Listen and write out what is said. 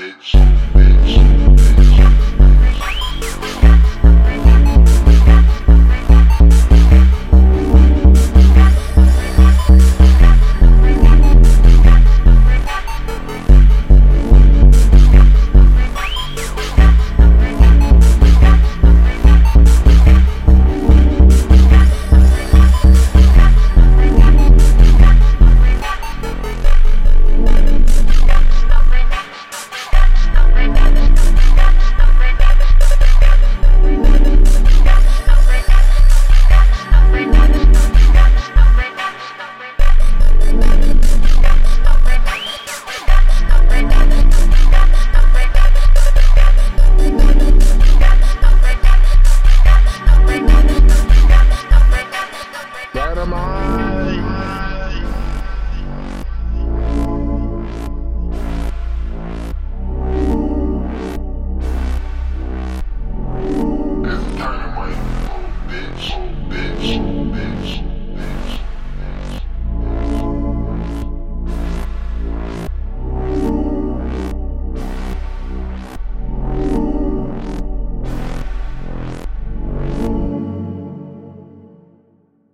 bitch, bitch. Come on.